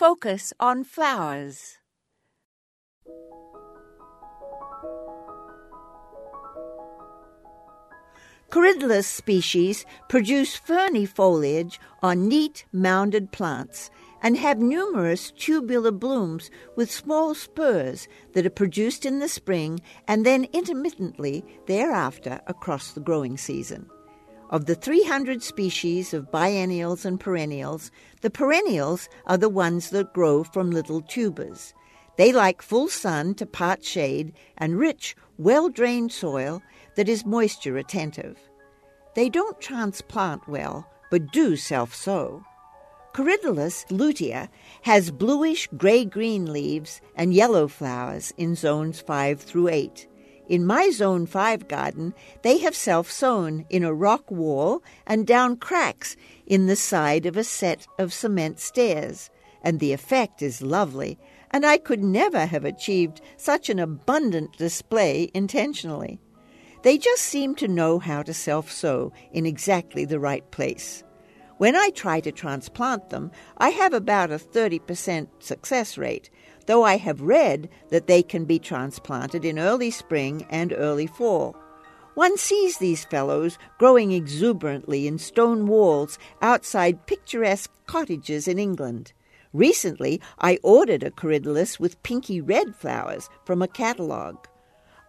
Focus on flowers. Corydalis species produce ferny foliage on neat mounded plants and have numerous tubular blooms with small spurs that are produced in the spring and then intermittently thereafter across the growing season. Of the 300 species of biennials and perennials, the perennials are the ones that grow from little tubers. They like full sun to part shade and rich, well drained soil that is moisture attentive. They don't transplant well, but do self sow. Corydalis lutea has bluish gray green leaves and yellow flowers in zones 5 through 8. In my Zone 5 garden, they have self sown in a rock wall and down cracks in the side of a set of cement stairs, and the effect is lovely, and I could never have achieved such an abundant display intentionally. They just seem to know how to self sow in exactly the right place. When I try to transplant them, I have about a 30% success rate, though I have read that they can be transplanted in early spring and early fall. One sees these fellows growing exuberantly in stone walls outside picturesque cottages in England. Recently, I ordered a corydalis with pinky red flowers from a catalogue.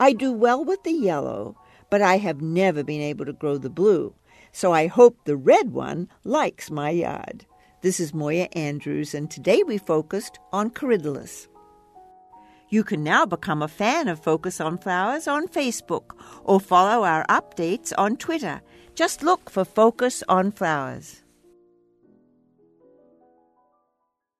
I do well with the yellow, but I have never been able to grow the blue so I hope the red one likes my yard. This is Moya Andrews, and today we focused on Corydalis. You can now become a fan of Focus on Flowers on Facebook or follow our updates on Twitter. Just look for Focus on Flowers.